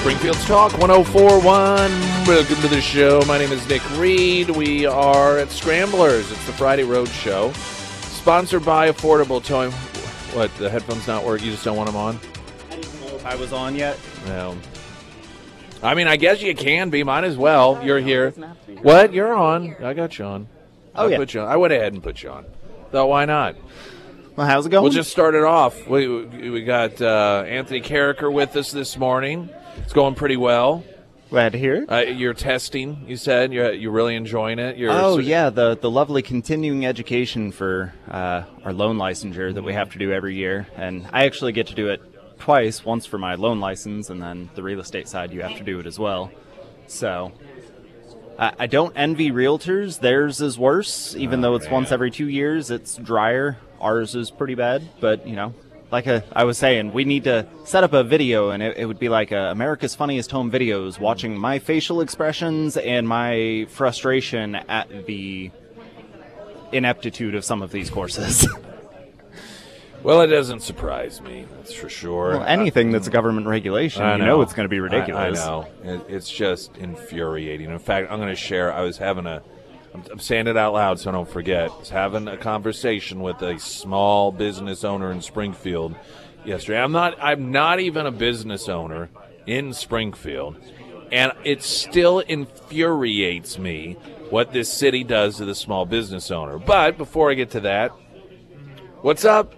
Springfield's Talk 1041. Welcome to the show. My name is Nick Reed. We are at Scramblers. It's the Friday Road Show. Sponsored by Affordable Towing. What, the headphones not work? You just don't want them on? I didn't know if I was on yet. No. I mean, I guess you can be. Might as well. You're here. What? You're on. I got you on. Oh, I yeah. Put you on. I went ahead and put you on. Thought, why not? Well, how's it going? We'll just start it off. We, we got uh, Anthony Carriker with us this morning. It's going pretty well. Glad to hear it. Uh, you're testing. You said you're you're really enjoying it. You're Oh sort- yeah, the the lovely continuing education for uh, our loan licensure that we have to do every year, and I actually get to do it twice. Once for my loan license, and then the real estate side you have to do it as well. So. I I don't envy realtors. Theirs is worse, even though it's man. once every two years. It's drier. Ours is pretty bad, but you know, like a, I was saying, we need to set up a video, and it, it would be like uh America's Funniest Home Videos, watching my facial expressions and my frustration at the ineptitude of some of these courses. Well, it doesn't surprise me. That's for sure. well, anything that's a government regulation, I you know it's going to be I- ridiculous. I, know. It, it's just infuriating. In fact, I'm going to share. I was having a. I'm, I'm saying it out loud so I don't forget. I was having a conversation with a small business owner in Springfield yesterday. I'm not. I'm not even a business owner in Springfield, and it still infuriates me what this city does to the small business owner. But before I get to that, what's up?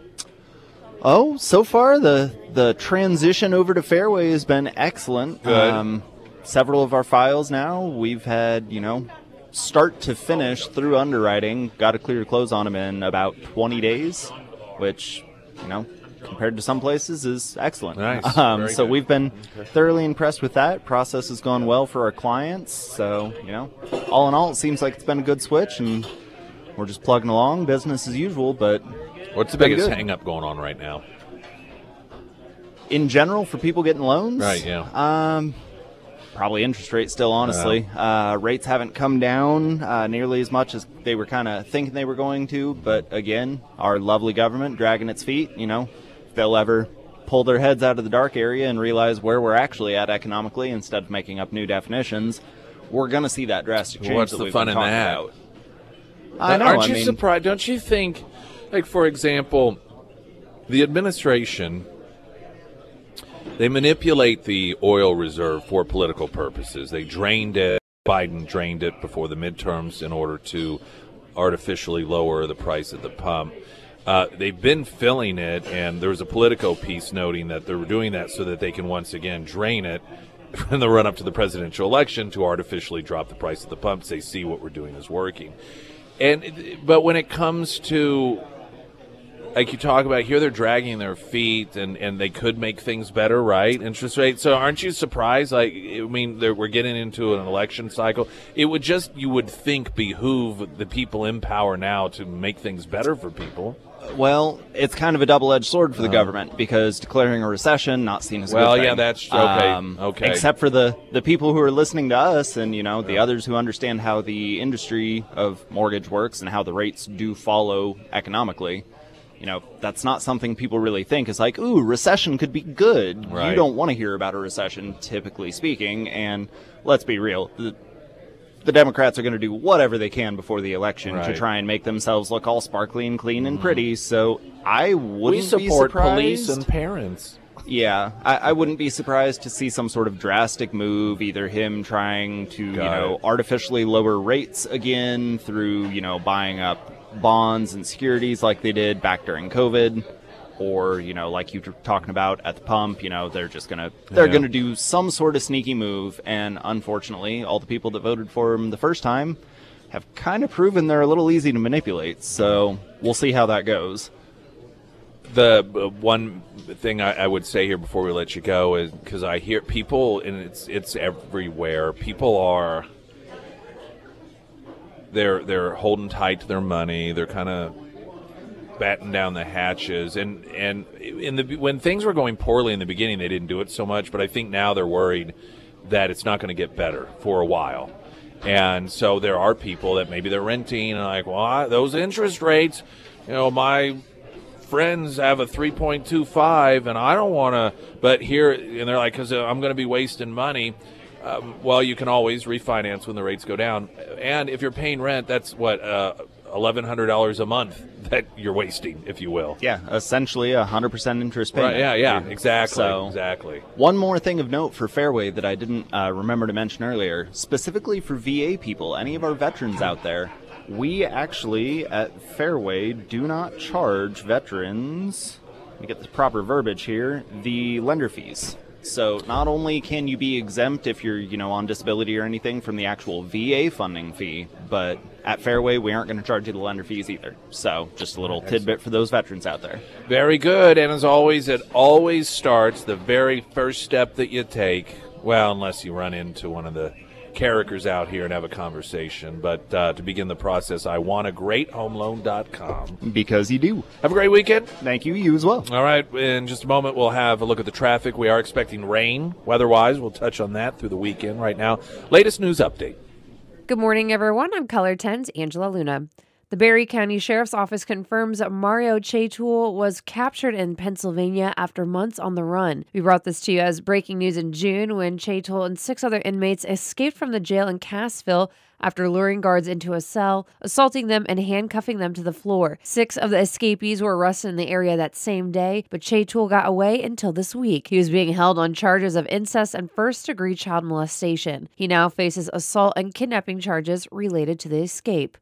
Oh, so far the the transition over to Fairway has been excellent. Good. Um, several of our files now we've had you know start to finish through underwriting. Got a clear close on them in about 20 days, which you know compared to some places is excellent. Nice. Um, so good. we've been thoroughly impressed with that. Process has gone well for our clients. So you know, all in all, it seems like it's been a good switch and. We're just plugging along, business as usual, but What's the biggest good. hang up going on right now? in general for people getting loans Right, yeah. um probably interest rates still honestly uh, rates haven't come down uh, nearly as much as they were kind of thinking they were going to but again our lovely government dragging its feet you know if they'll ever pull their heads out of the dark area and realize where we're actually at economically instead of making up new definitions we're going to see that drastic change What's that the we've fun been in that? about. I know, Aren't I you mean- surprised? Don't you think, like for example, the administration they manipulate the oil reserve for political purposes. They drained it. Biden drained it before the midterms in order to artificially lower the price at the pump. Uh, they've been filling it, and there was a Politico piece noting that they're doing that so that they can once again drain it in the run up to the presidential election to artificially drop the price at the pump. Say, see what we're doing is working. And but when it comes to like you talk about here, they're dragging their feet, and and they could make things better, right? Interest rate. So aren't you surprised? Like I mean, we're getting into an election cycle. It would just you would think behoove the people in power now to make things better for people. Well, it's kind of a double-edged sword for the government because declaring a recession not seen as Uh-huh. Well, yeah, that's- okay, Um, okay. Except for the the people who are listening to us, and you know the others who understand how the industry of mortgage works and how the rates do follow economically. You know, that's not something people really think. It's like, ooh, recession could be good. Right. You don't want to hear about a recession, typically speaking. And let's be real. The, the Democrats are going to do whatever they can before the election to Right. Mm-hmm. try and make themselves look all sparkly and clean and pretty. So I wouldn't We support police and parents. Yeah, I, I wouldn't be surprised to see some sort of drastic move, either him trying to you know it. artificially lower rates again through you know buying up bonds and securities like they did back during COVID. Or you know, like you were talking about at the pump, you know, they're just gonna they're Yeah. gonna do some sort of sneaky move, and unfortunately, all the people that voted for him the first time have kind of proven they're a little easy to manipulate. So we'll see how that goes. The uh, one thing I, I would say here before we let you go is because I hear people, and it's it's everywhere. People are they're they're holding tight to their money. They're kind of batten down the hatches. And and in the when things were going poorly in the beginning, they didn't do it so much. But I think now they're worried that it's not going to get better for a while. And so there are people that maybe they're renting and like, well, those interest rates, you know, my friends have a 3.25 and I don't want to, but here, and they're like, because I'm going to be wasting money. Um, well, you can always refinance when the rates go down. And if you're paying rent, that's what, uh, $1,100 a month that you're wasting, if you will. Yeah, essentially a 100% interest payment. Right, yeah, yeah, exactly. So- exactly. One more thing of note for Fairway that I didn't uh, remember to mention earlier, specifically for VA people, any of our veterans out there, we actually at Fairway do not charge veterans. Let me get the proper verbiage here. The lender fees. So not only can you be exempt if you're, you know, on disability or anything from the actual VA funding fee, but at Fairway we aren't going to charge you the lender fees either. So just a little tidbit for those veterans out there. Very good. And as always, it always starts the very first step that you take. Well, unless you run into one of the characters out here and have a conversation. But uh, to begin the process, I want a great homeloan.com. Because you do. Have a great weekend. Thank you. You as well. All right, in just a moment, we'll have a look at the traffic. We are expecting rain weather wise. We'll touch on that through the weekend right now. Latest news update. Good morning, everyone. I'm KOLR 10's Angela Luna. The Barry County Sheriff's Office confirms Mario Chaytool was captured in Pennsylvania after months on the run. We brought this to you as breaking news in June when Chaytool and six other inmates escaped from the jail in Cassville after luring guards into a cell, assaulting them, and handcuffing them to the floor. Six of the escapees were arrested in the area that same day, but Chaytool got away until this week. He was being held on charges of incest and first degree child molestation. He now faces assault and kidnapping charges related to the escape.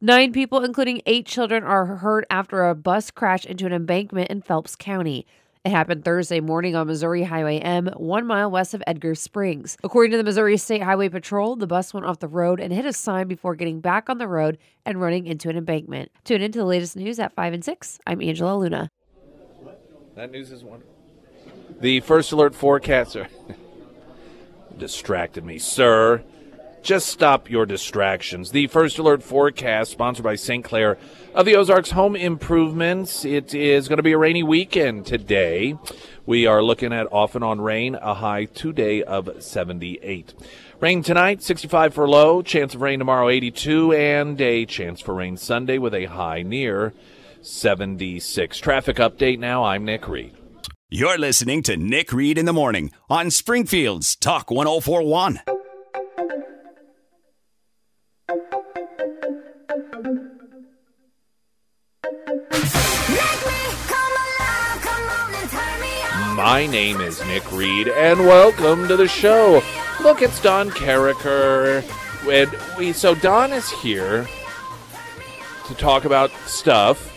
Nine people, including eight children, are hurt after a bus crashed into an embankment in Phelps County. It happened Thursday morning on Missouri Highway M, one mile west of Edgar Springs. According to the Missouri State Highway Patrol, the bus went off the road and hit a sign before getting back on the road and running into an embankment. Tune in to the latest news at 5 and 6. I'm Angela Luna. That news is wonderful. The first alert forecaster distracted me, sir. Just stop your distractions. The first alert forecast, sponsored by St. Clair of the Ozarks Home Improvements. It is going to be a rainy weekend today. We are looking at off and on rain, a high today of 78. Rain tonight, 65 for low, chance of rain tomorrow, 82, and a chance for rain Sunday with a high near 76. Traffic update now. I'm Nick Reed. You're listening to Nick Reed in the Morning on Springfield's Talk 1041. My name is Nick Reed, and welcome to the show. Look, it's Don Carriker. And we so Don is here to talk about stuff,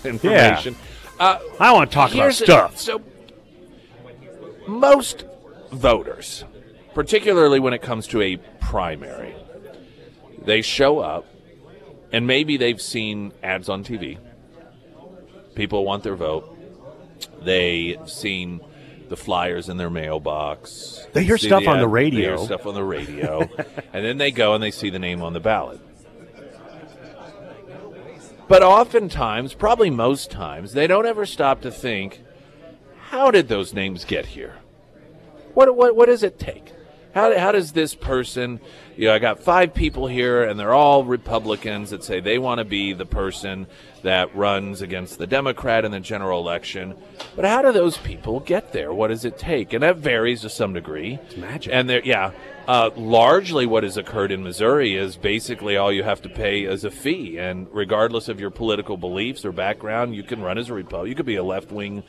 information. Uh, I want to talk about stuff. so, most voters, particularly when it comes to a primary, they show up, and maybe they've seen ads on TV. People want their vote. They've seen the flyers in their mailbox. They hear stuff on ad- the They radio. hear stuff on the radio, and then they go and they see the name on the ballot. But oftentimes, probably most times, they don't ever stop to think, how did those names get here? What what what does it take? How how does this person? You know, I got five people here, and they're all Republicans that say they want to be the person that runs against the Democrat in the general election. But how do those people get there? What does it take? And that varies to some degree. It's magic. And there, yeah, uh, largely what has occurred in Missouri is basically all you have to pay is a fee, and regardless of your political beliefs or background, you can run as a Republican. You could be a left wing.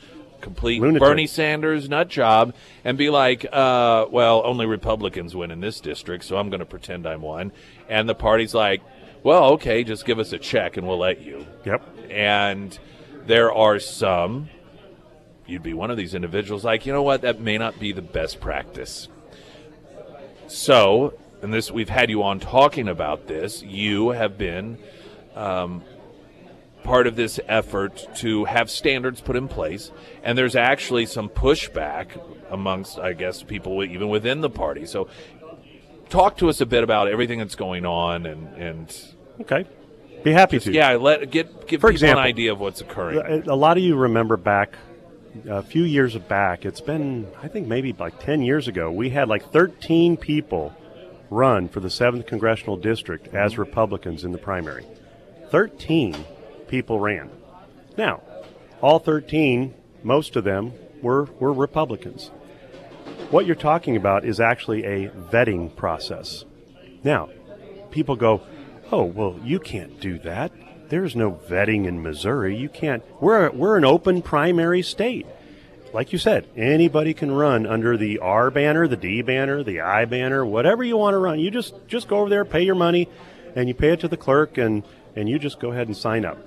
Complete Lunatic. Bernie Sanders nut job and be like, uh, well, only Republicans win in this district, so I'm going to pretend I'm one. And the party's like, well, okay, just give us a check and we'll let you. Yep. And there are some, you'd be one of these individuals, like, you know what, that may not be the best practice. So, and this we've had you on talking about this. You have been um, part of this effort to have standards put in place, and there's actually some pushback amongst, I guess, people even within the party. So, talk to us a bit about everything that's going on, and and Okay. Be happy to. Yeah, let get give For people example, an idea of what's occurring. A a lot of you remember back a few years back. It's been, I think, maybe like ten years ago. We had like thirteen people run for the seventh congressional district as mm-hmm. Republicans in the primary. Thirteen people ran. Now, all thirteen, most of them were were Republicans. What you're talking about is actually a vetting process. Now, people go, "Oh, well, you can't do that. There's no vetting in Missouri. You can't. We're we're an open primary state. Like you said, anybody can run under the R banner, the D banner, the I banner, whatever you want to run. You just just go over there, pay your money, and you pay it to the clerk, and and you just go ahead and sign up.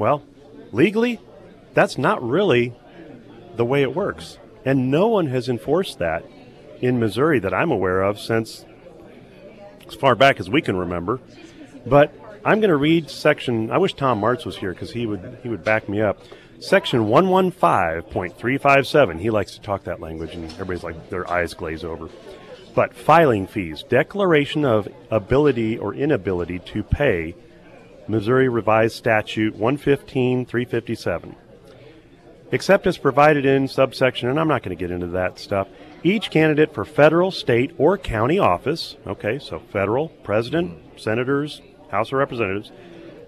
Well, legally, that's not really the way it works, and no one has enforced that in Missouri that I'm aware of since as far back as we can remember. But I'm going to read section. I wish Tom Martz was here because he would he would back me up. Section 115.357. He likes to talk that language, and everybody's like their eyes glaze over. But filing fees, declaration of ability or inability to pay, Missouri Revised Statute 115-357. except as provided in subsection, and I'm not going to get into that stuff. Each candidate for federal, state, or county office, okay, so federal, president, senators, House of Representatives,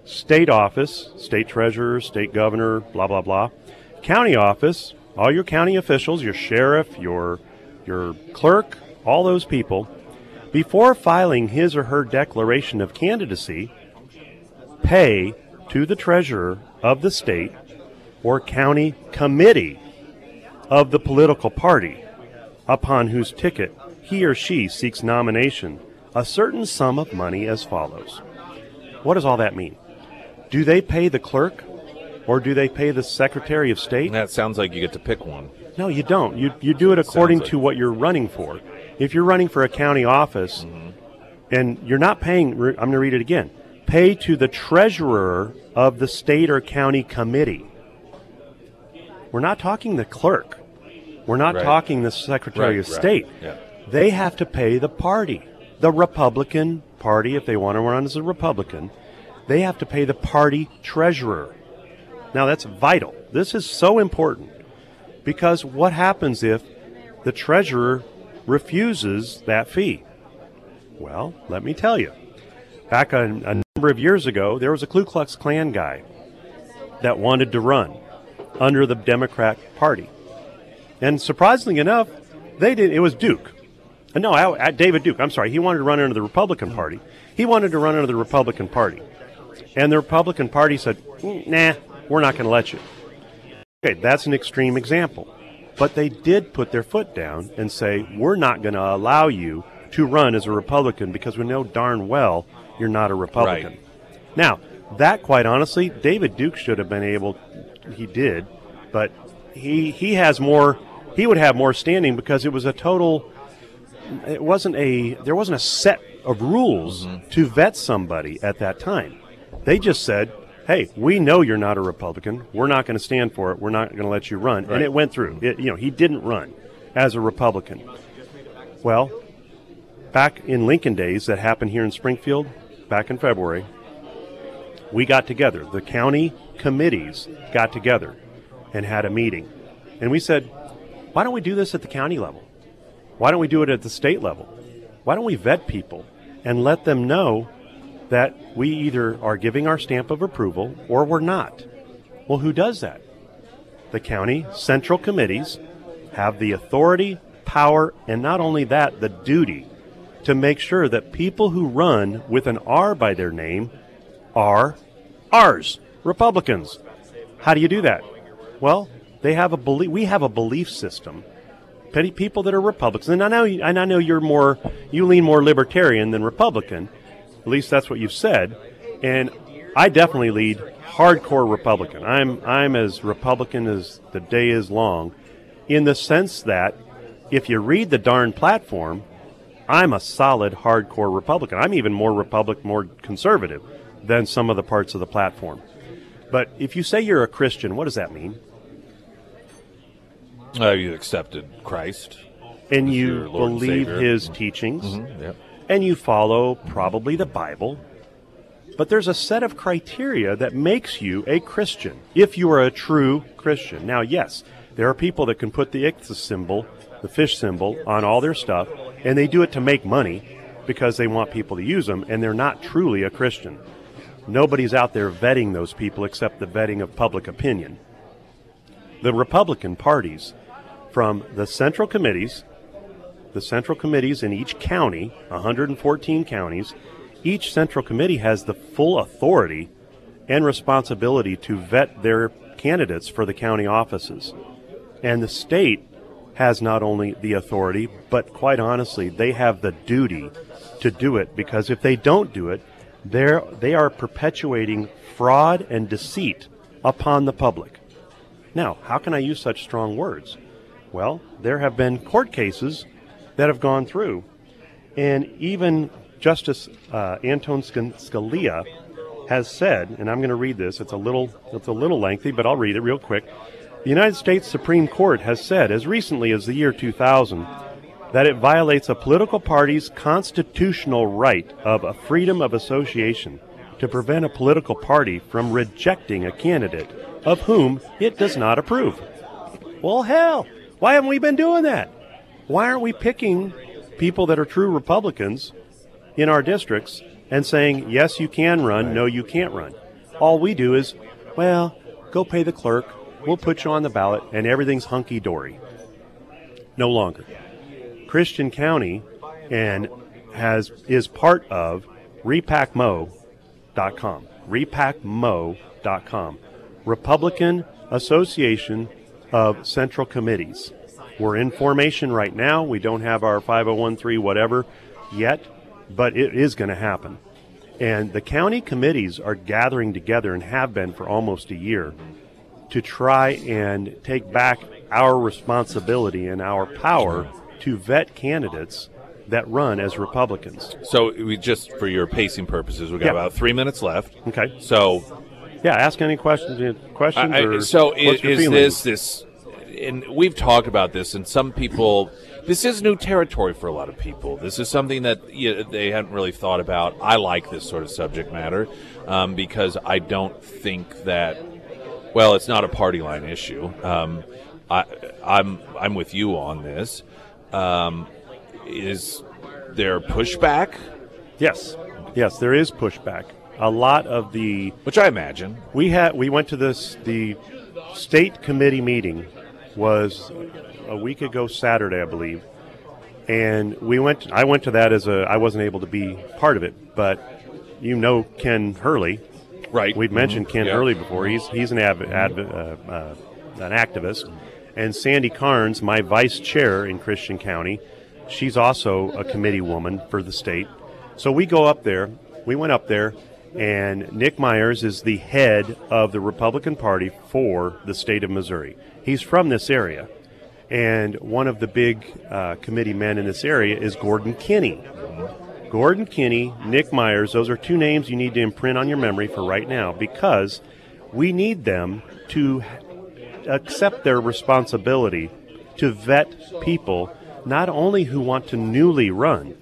state office, state treasurer, state governor, blah, blah, blah, county office, all your county officials, your sheriff, your, your clerk, all those people, before filing his or her declaration of candidacy, pay to the treasurer of the state or county committee of the political party upon whose ticket he or she seeks nomination a certain sum of money as follows. What does all that mean? Do they pay the clerk or do they pay the Secretary of State? that sounds like you get to pick one. No, you don't. You, you do it according like- to what you're running for. If you're running for a county office mm-hmm. and you're not paying, I'm going to read it again pay to the treasurer of the state or county committee. We're not talking the clerk. We're not Right. talking the Secretary Right, of right. State. Yeah. They have to pay the party, the Republican Party, if they want to run as a Republican. They have to pay the party treasurer. Now, that's vital. This is so important because what happens if the treasurer refuses that fee? Well, let me tell you. Back a, a number of years ago, there was a Ku Klux Klan guy that wanted to run under the Democrat Party. And surprisingly enough, they did. It was Duke. Uh, No, I, I- David Duke. I'm sorry. He wanted to run under the Republican Party. He wanted to run under the Republican Party, and the Republican Party said, "Mm, "Nah, we're not going to let you." Okay, that's an extreme example, but they did put their foot down and say, "We're not going to allow you to run as a Republican because we know darn well you're not a Republican." Right. Now, that quite honestly, David Duke should have been able he did, but he he has more he would have more standing because it was a total it wasn't a there wasn't a set of rules mm-hmm. to vet somebody at that time. They just said, "Hey, we know you're not a Republican. We're not going to stand for it. We're not going to let you run." Right. And it went through. It, you know, he didn't run as a Republican. Well, back in Lincoln days that happened here in Springfield back in February, we got together. The county committees got together and had a meeting. And we said, why don't we do this at the county level? Why don't we do it at the state level? Why don't we vet people and let them know that we either are giving our stamp of approval or we're not? Well, who does that? The county central committees have the authority, power, and not only that, the duty to make sure that people who run with an R by their name are ours, Republicans. How do you do that? Well, they have a belief. We have a belief system. Petty people that are Republicans, and I know, and I know you're more, you lean more libertarian than Republican. At least that's what you've said. And I definitely lead hardcore Republican. I'm, I'm as Republican as the day is long, in the sense that if you read the darn platform, I'm a solid hardcore Republican. I'm even more Republican, more conservative than some of the parts of the platform. But if you say you're a Christian, what does that mean? Uh, you accepted Christ. And you and believe Savior. his teachings, Mhm, yep. and you follow probably the Bible, But there's a set of criteria that makes you a Christian if you are a true Christian. Now, yes, there are people that can put the ichthys symbol, the fish symbol, on all their stuff, and they do it to make money because they want people to use them, and they're not truly a Christian. Nobody's out there vetting those people except the vetting of public opinion. The Republican parties, from the central committees, the central committees in each county, 114 counties, each central committee has the full authority and responsibility to vet their candidates for the county offices. And the state has not only the authority, but quite honestly, they have the duty to do it because if they don't do it, they're, they are perpetuating fraud and deceit upon the public. Now, how can I use such strong words? Well, there have been court cases that have gone through, and even Justice uh, Anton Scalia has said, and I'm going to read this. It's a little it's a little lengthy, but I'll read it real quick. The United States Supreme Court has said, as recently as the year 2000, that it violates a political party's constitutional right of a freedom of association to prevent a political party from rejecting a candidate of whom it does not approve. Well, hell, why haven't we been doing that? Why aren't we picking people that are true Republicans in our districts and saying, yes, you can run, no, you can't run? All we do is, well, go pay the clerk, we'll put you on the ballot, and everything's hunky dory. No longer. Christian County and has is part of repacmo.com. repacmo.com. Republican Association of Central Committees. We're in formation right now. We don't have our 5013 whatever yet, but it is going to happen. And the county committees are gathering together and have been for almost a year to try and take back our responsibility and our power to vet candidates that run as Republicans. So we just for your pacing purposes, we got Yeah. about three minutes left. Okay. So, Yeah, ask any questions. Questions? I, or so is, is this this? And we've talked about this, and some people, this is new territory for a lot of people. This is something that you they hadn't really thought about. I like this sort of subject matter um, because I don't think that. Well, it's not a party line issue. Um, I, I'm I'm with you on this. Um, is there pushback? Yes, yes, there is pushback. A lot of the Which I imagine. we had we went to this the state committee meeting was a week ago Saturday, I believe, and we went. I went to that as a I wasn't able to be part of it, but you know Ken Hurley. Right. We've mentioned Ken Yeah. Hurley before. He's he's an adv- uh, uh, an activist, and Sandy Carnes, my vice chair in Christian County, she's also a committee woman for the state. So we go up there. We went up there, and Nick Myers is the head of the Republican Party for the state of Missouri. He's from this area, and one of the big uh, committee men in this area is Gordon Kinney. Gordon Kinney, Nick Myers, those are two names you need to imprint on your memory for right now because we need them to accept their responsibility to vet people not only who want to newly run,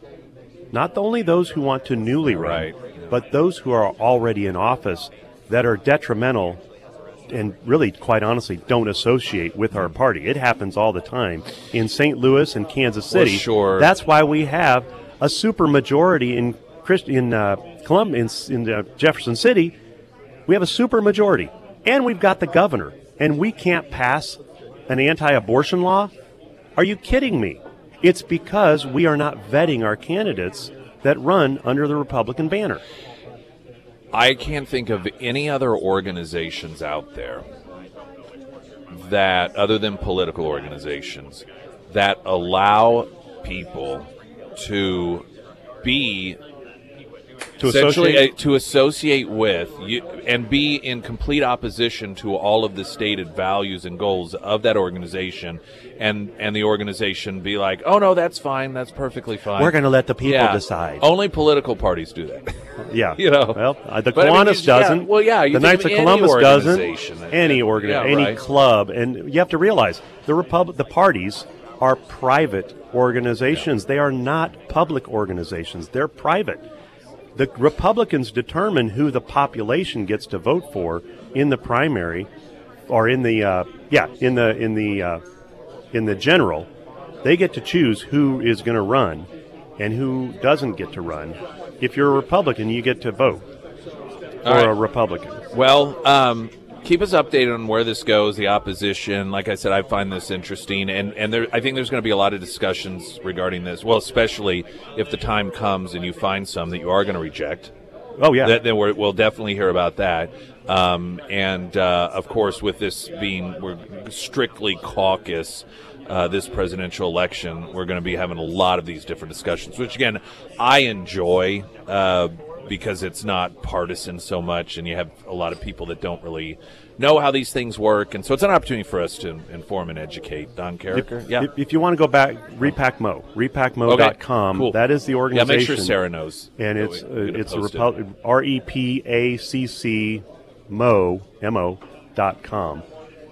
not only those who want to newly run, Right. but those who are already in office that are detrimental and really, quite honestly, don't associate with our party. It happens all the time in St. Louis and Kansas Well, City. sure. That's why we have a super majority in Christ- in uh, in, in uh, Jefferson City. We have a super majority, and we've got the governor, and we can't pass an anti-abortion law. Are you kidding me? It's because we are not vetting our candidates that run under the Republican banner. I can't think of any other organizations out there that, other than political organizations, that allow people to be To essentially associate, to associate with you, and be in complete opposition to all of the stated values and goals of that organization, and and the organization be like, oh no, that's fine, that's perfectly fine. we're going to let the people yeah. decide. Only political parties do that. yeah, you know. Well, uh, the But I mean, Kiwanis you- yeah, doesn't. well, yeah, the Knights of Columbus doesn't. organization Any organ, yeah, any right. club, and you have to realize the Republic, the parties are private organizations. They are not public organizations. They're private. the Republicans determine who the population gets to vote for in the primary, or in the uh, yeah in the in the uh, in the general. They get to choose who is going to run and who doesn't get to run. If you're a Republican, you get to vote for right. a Republican. Well, um, keep us updated on where this goes. The opposition, like I said, I find this interesting, and and there, I think there's going to be a lot of discussions regarding this. Well, especially if the time comes and you find some that you are going to reject. Oh yeah, That, then we're, we'll definitely hear about that. Um, and uh, of course, with this being we're strictly caucus. Uh, this presidential election, we're going to be having a lot of these different discussions, which again, I enjoy uh, because it's not partisan so much, and you have a lot of people that don't really know how these things work, and so it's an opportunity for us to inform and educate. Don Carriker, yeah, If, if you want to go back, Repack Mo, repackmo.com. cool. That is the organization. yeah. Make sure Sarah knows. and it's uh, it's a. Repu- R E P A C C Mo M O dot com,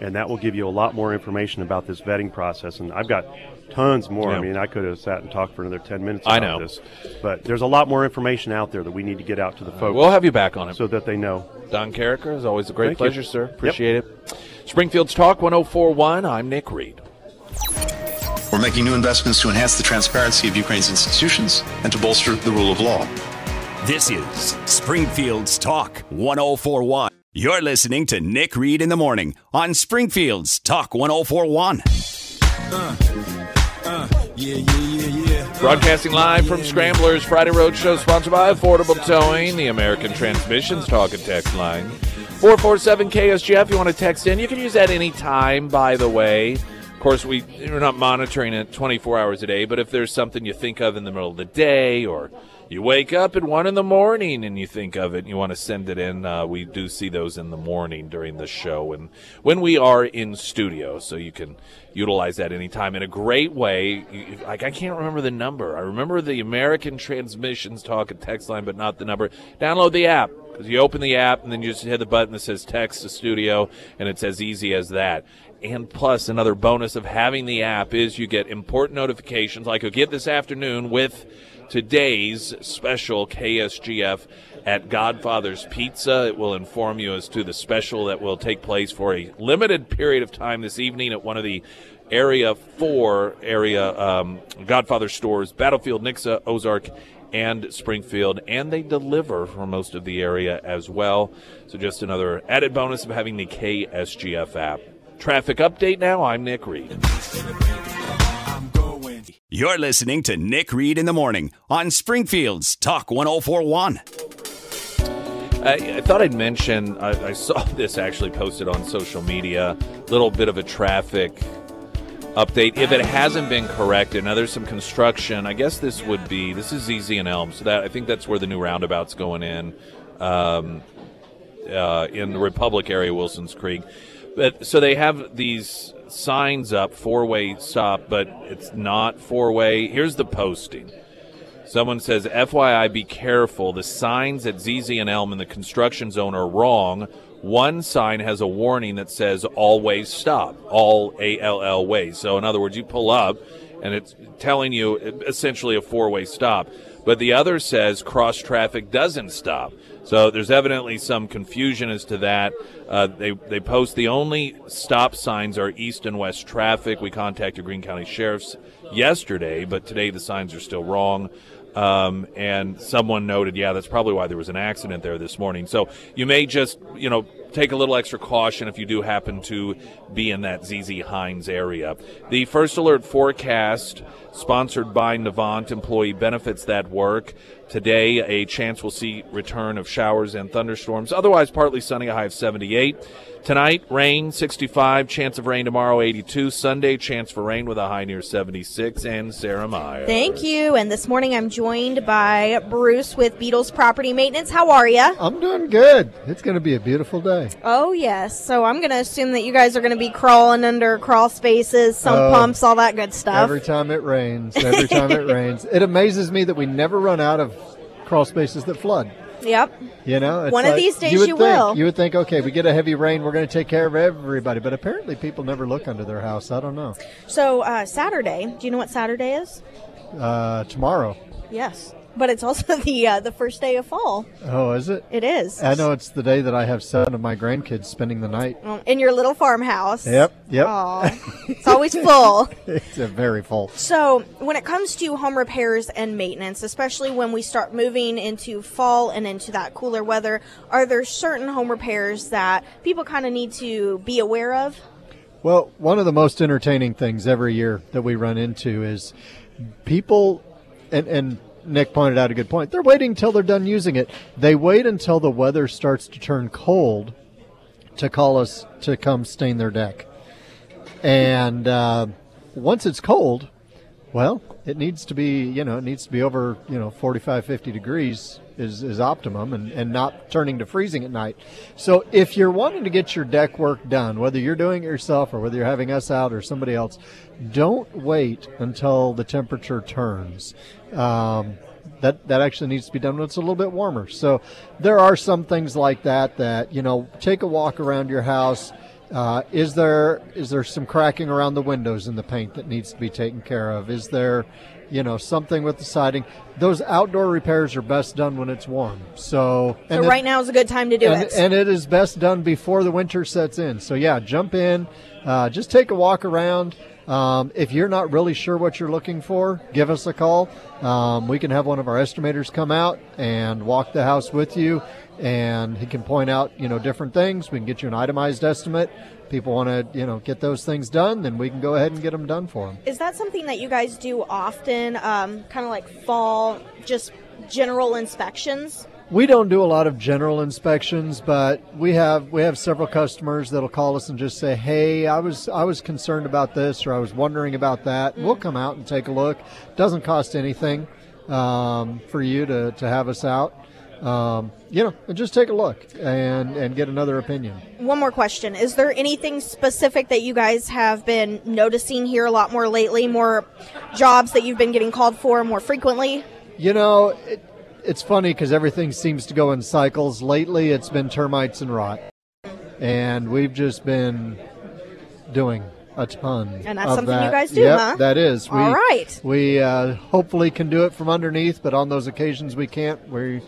and that will give you a lot more information about this vetting process. And I've got tons more. I mean, I could have sat and talked for another ten minutes. I about know. this, but there's a lot more information out there that we need to get out to the folks We'll have you back on it. so that they know. Don Carriker, is always a great Thank you. pleasure, sir. Appreciate it. Springfield's Talk 1041. I'm Nick Reed. We're making new investments to enhance the transparency of Ukraine's institutions and to bolster the rule of law. This is Springfield's Talk 1041. You're listening to Nick Reed in the morning on Springfield's Talk 1041. Uh, Broadcasting live from Scramblers Friday Road Show, sponsored by Affordable Towing, the American Transmissions Talk and Text line. 447 KSGF. You want to text in? You can use that any time, by the way. Of course, we, we're not monitoring it 24 hours a day, but if there's something you think of in the middle of the day or you wake up at 1 in the morning and you think of it and you want to send it in, uh, we do see those in the morning during the show and when we are in studio. So you can utilize that anytime in a great way. You- Like, I can't remember the number. I remember the American Transmissions Talk and Text line, but not the number. Download the app you open the app and then you just hit the button that says text to studio and it's as easy as that. And plus, another bonus of having the app is you get important notifications like you'll get this afternoon with today's special KSGF at Godfather's Pizza. It will inform you as to the special that will take place for a limited period of time this evening at one of the Area 4 area um, Godfather stores, Battlefield, Nixa, Ozark, and Springfield, and they deliver for most of the area as well. So, just another added bonus of having the KSGF app. Traffic update now. I'm Nick Reed. You're listening to Nick Reed in the morning on Springfield's Talk 1041. I, I thought I'd mention, I, I saw this actually posted on social media, little bit of a traffic update. If it hasn't been corrected, now there's some construction. I guess this would be, this is ZZ and Elm, so that I think that's where the new roundabout's going in, um, uh, in the Republic area, Wilson's Creek. But so they have these signs up, four way stop, but it's not four way. Here's the posting. Someone says, FYI, be careful. The signs at ZZ and Elm in the construction zone are wrong. One sign has a warning that says always stop, all A L L ways. So, in other words, you pull up and it's telling you essentially a four way stop. But the other says cross traffic doesn't stop. So there's evidently some confusion as to that. Uh, they they post the only stop signs are east and west traffic. We contacted Greene County Sheriff's yesterday, but today the signs are still wrong. Um, and someone noted, yeah, that's probably why there was an accident there this morning. So you may just, you know, take a little extra caution if you do happen to be in that ZZ Hines area. The first alert forecast, sponsored by Navant Employee Benefits that work. Today, a chance we'll see return of showers and thunderstorms. Otherwise, partly sunny, a high of 78. Tonight, rain 65, chance of rain tomorrow 82. Sunday, chance for rain with a high near 76. And Sarah Meyer. Thank you. And this morning I'm joined by Bruce with Beadles Property Maintenance. How are you? I'm doing good. It's going to be a beautiful day. Oh, yes. So I'm going to assume that you guys are going to be crawling under crawl spaces, sump Oh, pumps, all that good stuff. Every time it rains, every time it rains, it amazes me that we never run out of crawl spaces that flood. Yep. You know, It's One of these days you, would you think, will. You would think, okay, we get a heavy rain, we're going to take care of everybody, but apparently people never look under their house. I don't know. So uh, Saturday, do you know what Saturday is? Uh, tomorrow, Yes. But it's also the uh, the first day of fall. Oh, is it? It is. I know it's the day that I have seven of my grandkids spending the night. In your little farmhouse. Yep, yep. Aw, it's always full. it's a very full. So, when it comes to home repairs and maintenance, especially when we start moving into fall and into that cooler weather, are there certain home repairs that people kind of need to be aware of? Well, one of the most entertaining things every year that we run into is people, and, and Nick pointed out a good point. They're waiting until they're done using it. They wait until the weather starts to turn cold to call us to come stain their deck. And uh, once it's cold, well, it needs to be, you know, it needs to be over, you know, 45, 50 degrees is, is optimum and, and not turning to freezing at night. So if you're wanting to get your deck work done, whether you're doing it yourself or whether you're having us out or somebody else, don't wait until the temperature turns. Um, that that actually needs to be done when it's a little bit warmer. So there are some things like that that you know take a walk around your house. Uh, is there is there some cracking around the windows in the paint that needs to be taken care of? Is there you know something with the siding? Those outdoor repairs are best done when it's warm. So So, and it- right now is a good time to do and, it. and it is best done before the winter sets in. So yeah, jump in, uh, just take a walk around. Um, if you're not really sure what you're looking for, give us a call. Um, we can have one of our estimators come out and walk the house with you, and he can point out you know different things. We can get you an itemized estimate. People want to you know get those things done, then we can go ahead and get them done for them. Is that something that you guys do often? Um, kind of like fall, just general inspections? We don't do a lot of general inspections, but we have we have several customers that'll call us and just say, "Hey, I was I was concerned about this, or I was wondering about that." We'll come out and take a look. Doesn't cost anything um, for you to, to have us out. Um, you know, and just take a look and and get another opinion. One more question. Is there anything specific that you guys have been noticing here a lot more lately? More jobs that you've been getting called for more frequently? You know, it, it's funny because everything seems to go in cycles. Lately, it's been termites and rot, and we've just been doing a ton. And that's something you guys do, Yep, huh? That is. We, All right. We uh, hopefully can do it from underneath, but on those occasions we can't. We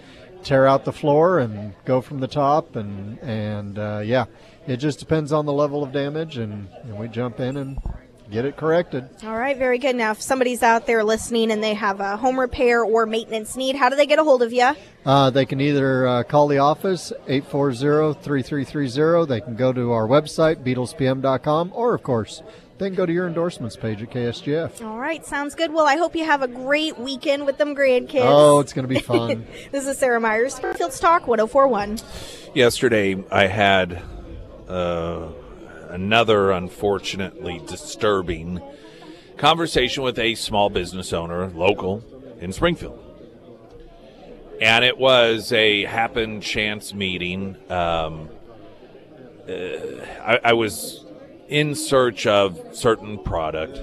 tear out the floor and go from the top, and and uh, yeah, it just depends on the level of damage, and, and we jump in and get it corrected. All right, very good. Now, if somebody's out there listening and they have a home repair or maintenance need, how do they get a hold of you? Uh, they can either uh, call the office 840-3330. They can go to our website beadlespm.com, or of course they can go to your endorsements page at KSGF. All right, sounds good. Well, I hope you have a great weekend with them grandkids. Oh, it's going to be fun. this is Sarah Myers, Springfield's Talk 1041. Yesterday, I had uh, another unfortunately disturbing conversation with a small business owner, local in Springfield. And it was a happen chance meeting. Um, uh, I, I was in search of certain product,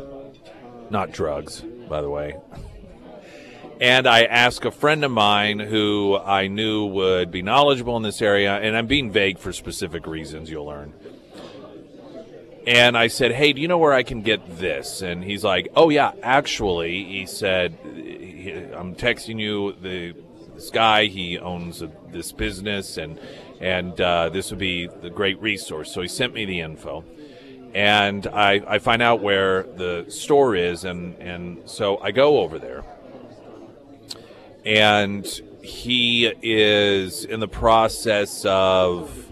not drugs, by the way. And I asked a friend of mine who I knew would be knowledgeable in this area, and I'm being vague for specific reasons, you'll learn. And I said, Hey, do you know where I can get this? And he's like, Oh, yeah, actually, he said, I'm texting you the this guy, he owns a, this business, and, and uh, this would be the great resource. So he sent me the info and I, I find out where the store is, and, and so I go over there. And he is in the process of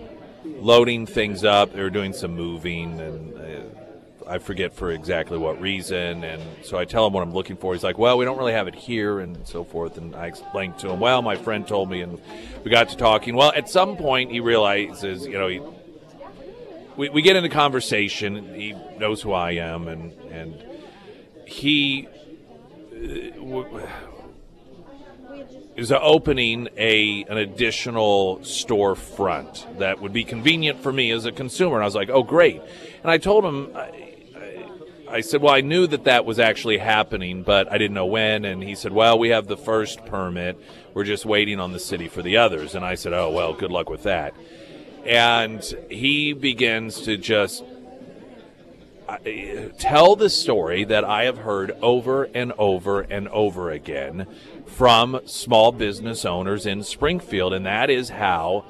loading things up. They were doing some moving, and uh, I forget for exactly what reason. And so I tell him what I'm looking for. He's like, "Well, we don't really have it here," and so forth. And I explained to him, "Well, my friend told me," and we got to talking. Well, at some point, he realizes, you know, he we, we get into conversation. He knows who I am, and and he uh, w- is opening a an additional storefront that would be convenient for me as a consumer. And I was like, oh, great. And I told him. I, I- I said, well, I knew that that was actually happening, but I didn't know when. And he said, well, we have the first permit. We're just waiting on the city for the others. And I said, oh, well, good luck with that and he begins to just tell the story that I have heard over and over and over again from small business owners in Springfield, and that is how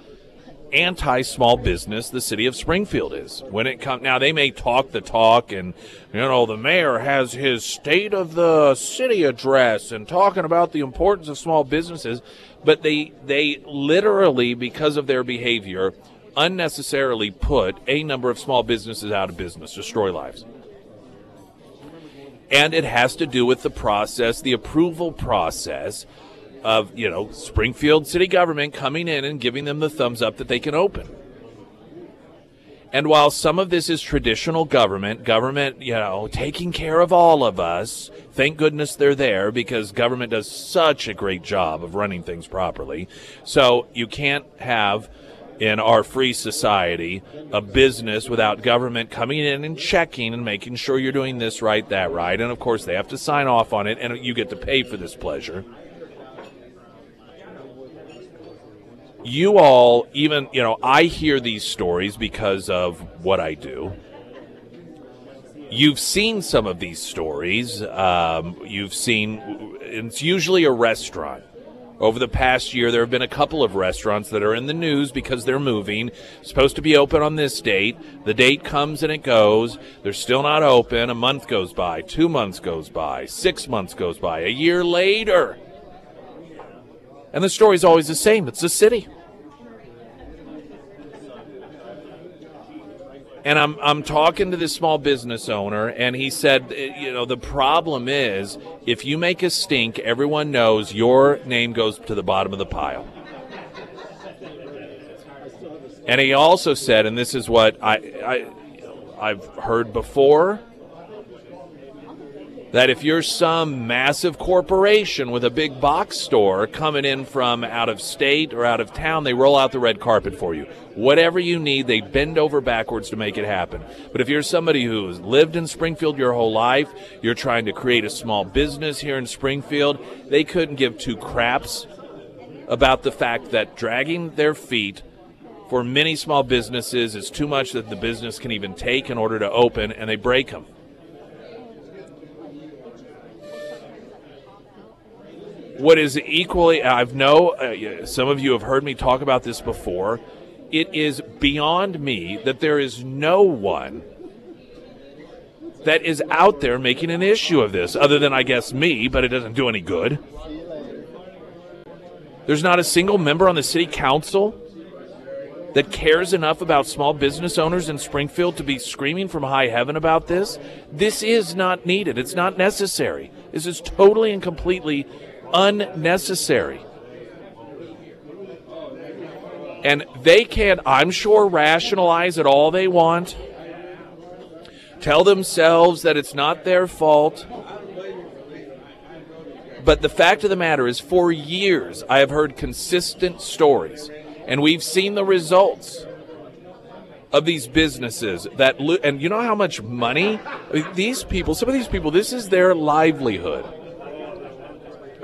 anti small business the city of Springfield is. When it comes now, they may talk the talk, and you know the mayor has his state of the city address and talking about the importance of small businesses, but they they literally because of their behavior unnecessarily put a number of small businesses out of business, destroy lives. And it has to do with the process, the approval process of, you know, Springfield city government coming in and giving them the thumbs up that they can open. And while some of this is traditional government, government, you know, taking care of all of us, thank goodness they're there because government does such a great job of running things properly. So you can't have in our free society a business without government coming in and checking and making sure you're doing this right, that right. And of course, they have to sign off on it, and you get to pay for this pleasure. You all, even, you know, I hear these stories because of what I do. You've seen some of these stories. Um, you've seen, it's usually a restaurant over the past year, there have been a couple of restaurants that are in the news because they're moving. Supposed to be open on this date. The date comes and it goes. They're still not open. A month goes by, two months goes by, six months goes by, a year later. And the story's always the same it's the city. And I'm I'm talking to this small business owner, and he said, eh, you know, the problem is if you make a stink, everyone knows your name goes to the bottom of the pile. And he also said, and this is what I, I I've heard before, that if you're some massive corporation with a big box store coming in from out of state or out of town, they roll out the red carpet for you. Whatever you need, they bend over backwards to make it happen. But if you're somebody who's lived in Springfield your whole life, you're trying to create a small business here in Springfield, they couldn't give two craps about the fact that dragging their feet for many small businesses is too much that the business can even take in order to open, and they break them. What is equally, I've know uh, some of you have heard me talk about this before. It is beyond me that there is no one that is out there making an issue of this, other than I guess me, but it doesn't do any good. There's not a single member on the city council that cares enough about small business owners in Springfield to be screaming from high heaven about this. This is not needed. It's not necessary. This is totally and completely unnecessary. And they can, I'm sure, rationalize it all they want, tell themselves that it's not their fault. But the fact of the matter is, for years, I have heard consistent stories, and we've seen the results of these businesses that, and you know how much money these people, some of these people, this is their livelihood.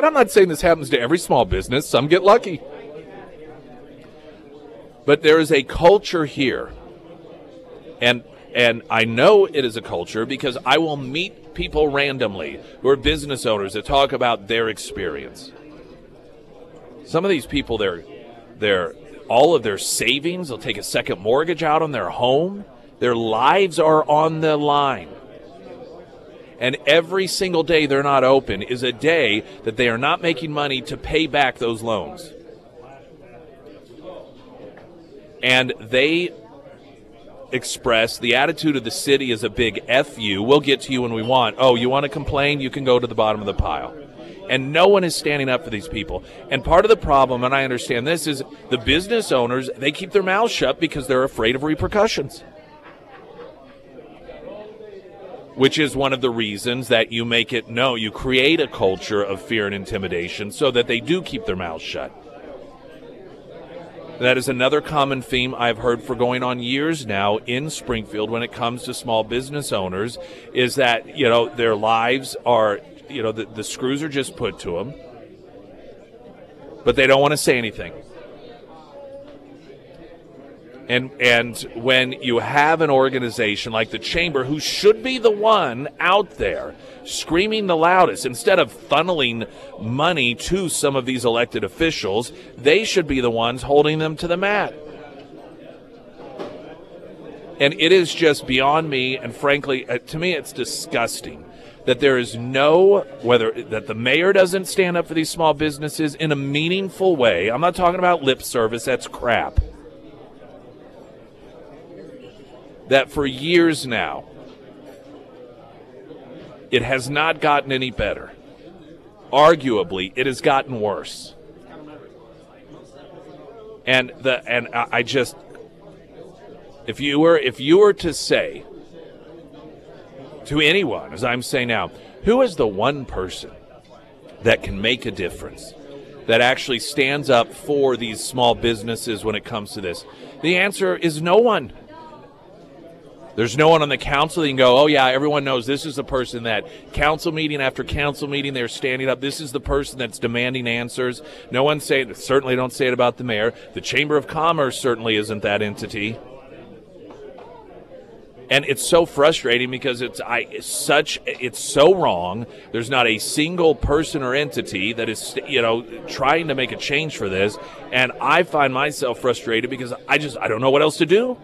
I'm not saying this happens to every small business. Some get lucky. But there is a culture here. And and I know it is a culture because I will meet people randomly who are business owners that talk about their experience. Some of these people they're they're all of their savings, they'll take a second mortgage out on their home. Their lives are on the line and every single day they're not open is a day that they are not making money to pay back those loans. And they express the attitude of the city is a big F you. We'll get to you when we want. Oh, you want to complain? You can go to the bottom of the pile. And no one is standing up for these people. And part of the problem, and I understand this, is the business owners, they keep their mouths shut because they're afraid of repercussions which is one of the reasons that you make it no, you create a culture of fear and intimidation so that they do keep their mouths shut. That is another common theme I've heard for going on years now in Springfield when it comes to small business owners is that, you know, their lives are, you know, the, the screws are just put to them, but they don't want to say anything. And and when you have an organization like the chamber who should be the one out there screaming the loudest instead of funneling money to some of these elected officials, they should be the ones holding them to the mat. And it is just beyond me and frankly uh, to me it's disgusting that there is no whether that the mayor doesn't stand up for these small businesses in a meaningful way. I'm not talking about lip service, that's crap. That for years now it has not gotten any better. Arguably, it has gotten worse. And the and I just if you were if you were to say to anyone, as I'm saying now, who is the one person that can make a difference, that actually stands up for these small businesses when it comes to this? The answer is no one. There's no one on the council that can go, oh, yeah, everyone knows this is the person that council meeting after council meeting, they're standing up. This is the person that's demanding answers. No one saying, certainly don't say it about the mayor. The Chamber of Commerce certainly isn't that entity and it's so frustrating because it's I it's such it's so wrong. There's not a single person or entity that is you know trying to make a change for this, and I find myself frustrated because I just I don't know what else to do.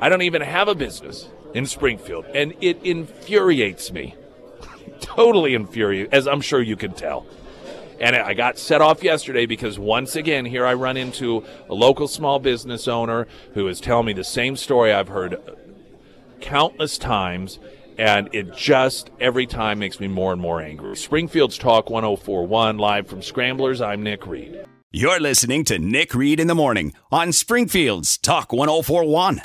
I don't even have a business in Springfield, and it infuriates me. totally infuriates, as I'm sure you can tell. And I got set off yesterday because once again, here I run into a local small business owner who is telling me the same story I've heard countless times. And it just every time makes me more and more angry. Springfield's Talk 1041, live from Scramblers. I'm Nick Reed. You're listening to Nick Reed in the Morning on Springfield's Talk 1041.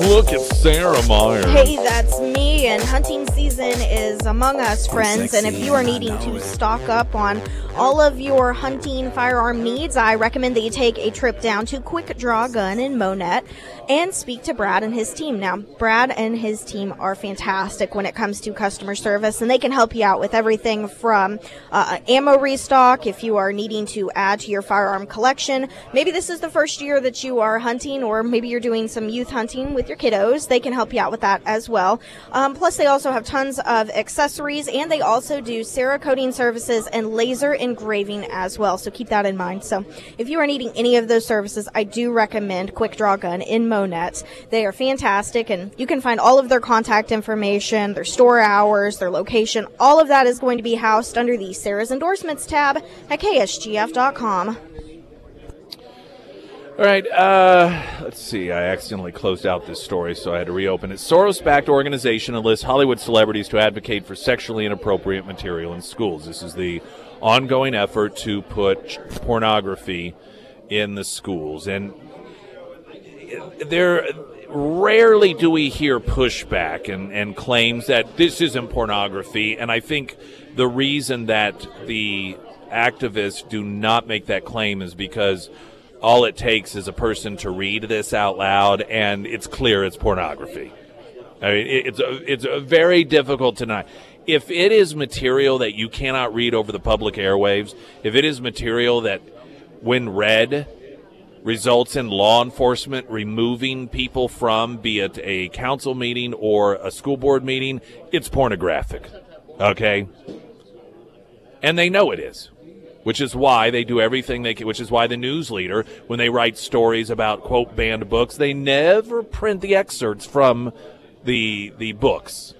Look at Sarah Myers. Hey, that's me, and hunting season is among us, friends. And if you are needing to stock up on all of your hunting firearm needs, I recommend that you take a trip down to Quick Draw Gun in Monett and speak to Brad and his team. Now, Brad and his team are fantastic when it comes to customer service, and they can help you out with everything from uh, ammo restock if you are needing to add to your firearm collection. Maybe this is the first year that you are hunting, or maybe you're doing some youth hunting with your kiddos. They can help you out with that as well. Um, plus, they also have tons of accessories, and they also do Cerakoting services and laser engraving as well. So keep that in mind. So if you are needing any of those services, I do recommend Quick Draw Gun in Monett. They are fantastic, and you can find all of their contact information, their store hours, their location. All of that is going to be housed under the Sarah's Endorsements tab at ksgf.com. All right, uh, let's see. I accidentally closed out this story, so I had to reopen it. Soros backed organization enlists Hollywood celebrities to advocate for sexually inappropriate material in schools. This is the ongoing effort to put pornography in the schools. And there rarely do we hear pushback and, and claims that this isn't pornography. And I think the reason that the activists do not make that claim is because all it takes is a person to read this out loud, and it's clear it's pornography. I mean, it's a, it's a very difficult to deny. If it is material that you cannot read over the public airwaves, if it is material that, when read, results in law enforcement removing people from, be it a council meeting or a school board meeting, it's pornographic. Okay? And they know it is which is why they do everything they can, which is why the news leader, when they write stories about, quote, banned books, they never print the excerpts from the, the books.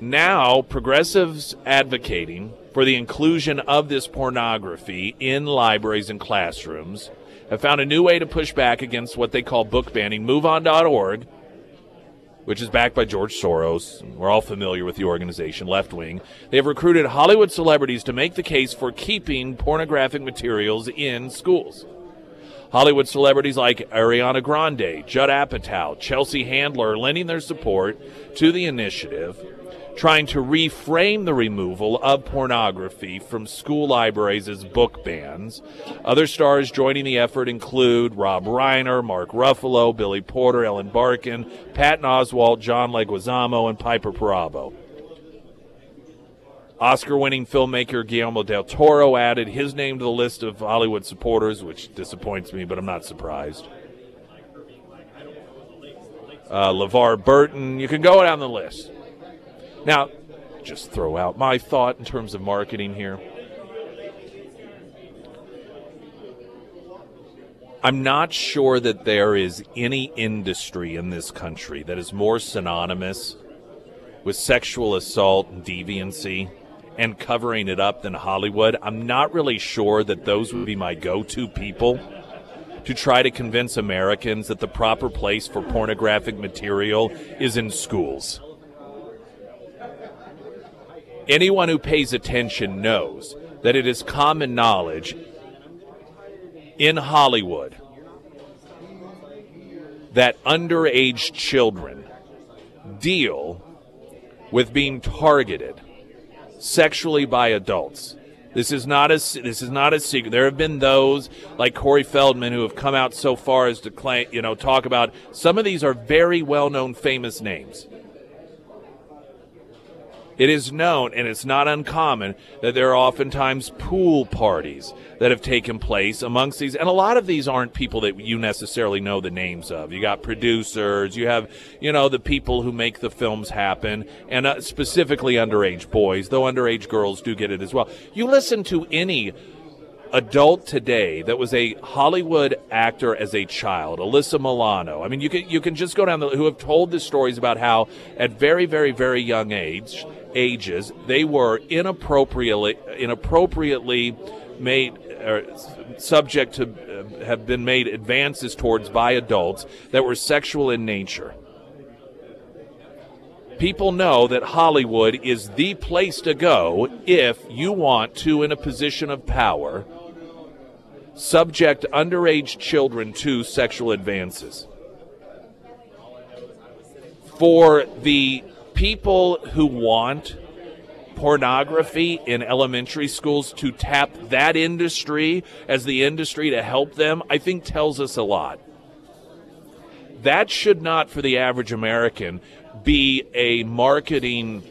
Now, progressives advocating for the inclusion of this pornography in libraries and classrooms have found a new way to push back against what they call book banning. MoveOn.org which is backed by George Soros. We're all familiar with the organization, Left Wing. They have recruited Hollywood celebrities to make the case for keeping pornographic materials in schools. Hollywood celebrities like Ariana Grande, Judd Apatow, Chelsea Handler lending their support to the initiative trying to reframe the removal of pornography from school libraries as book bans. Other stars joining the effort include Rob Reiner, Mark Ruffalo, Billy Porter, Ellen Barkin, Patton Oswalt, John Leguizamo, and Piper Perabo. Oscar winning filmmaker Guillermo del Toro added his name to the list of Hollywood supporters, which disappoints me, but I'm not surprised. Uh, LeVar Burton, you can go down the list. Now, just throw out my thought in terms of marketing here. I'm not sure that there is any industry in this country that is more synonymous with sexual assault and deviancy and covering it up than Hollywood. I'm not really sure that those would be my go to people to try to convince Americans that the proper place for pornographic material is in schools. Anyone who pays attention knows that it is common knowledge in Hollywood that underage children deal with being targeted sexually by adults. This is not a this is not a secret. There have been those like Corey Feldman who have come out so far as to claim, you know, talk about some of these are very well-known famous names. It is known, and it's not uncommon, that there are oftentimes pool parties that have taken place amongst these. And a lot of these aren't people that you necessarily know the names of. You got producers, you have, you know, the people who make the films happen, and uh, specifically underage boys, though underage girls do get it as well. You listen to any adult today that was a Hollywood actor as a child, Alyssa Milano. I mean, you can you can just go down the who have told the stories about how at very very very young age ages they were inappropriately inappropriately made or subject to uh, have been made advances towards by adults that were sexual in nature. People know that Hollywood is the place to go if you want to, in a position of power, subject underage children to sexual advances. For the people who want pornography in elementary schools to tap that industry as the industry to help them, I think tells us a lot. That should not, for the average American, be a marketing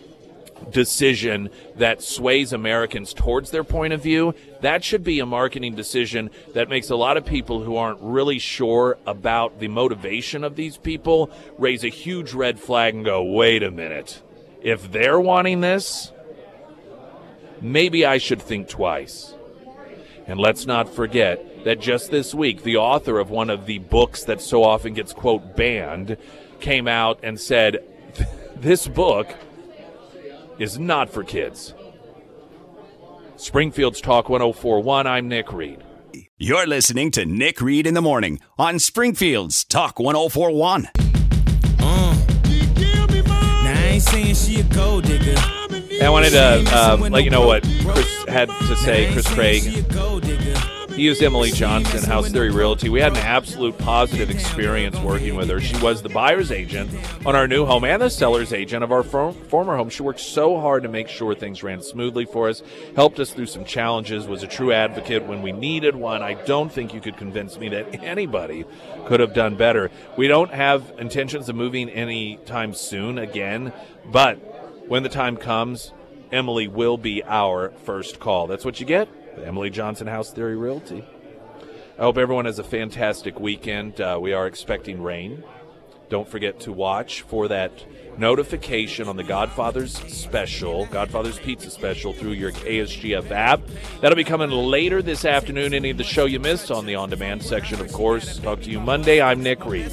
decision that sways Americans towards their point of view. That should be a marketing decision that makes a lot of people who aren't really sure about the motivation of these people raise a huge red flag and go, wait a minute. If they're wanting this, maybe I should think twice. And let's not forget that just this week, the author of one of the books that so often gets, quote, banned, came out and said, This book is not for kids. Springfield's Talk 1041, I'm Nick Reed. You're listening to Nick Reed in the Morning on Springfield's Talk 1041. I wanted to uh, let you know what Chris had to say, Chris Craig. He is Emily Johnson, House Theory Realty. We had an absolute positive experience working with her. She was the buyer's agent on our new home and the seller's agent of our former home. She worked so hard to make sure things ran smoothly for us, helped us through some challenges, was a true advocate when we needed one. I don't think you could convince me that anybody could have done better. We don't have intentions of moving anytime soon again, but when the time comes, Emily will be our first call. That's what you get Emily Johnson House Theory Realty. I hope everyone has a fantastic weekend. Uh, we are expecting rain. Don't forget to watch for that notification on the Godfather's special, Godfather's Pizza special through your KSGF app. That'll be coming later this afternoon. Any of the show you missed on the on demand section, of course. Talk to you Monday. I'm Nick Reed.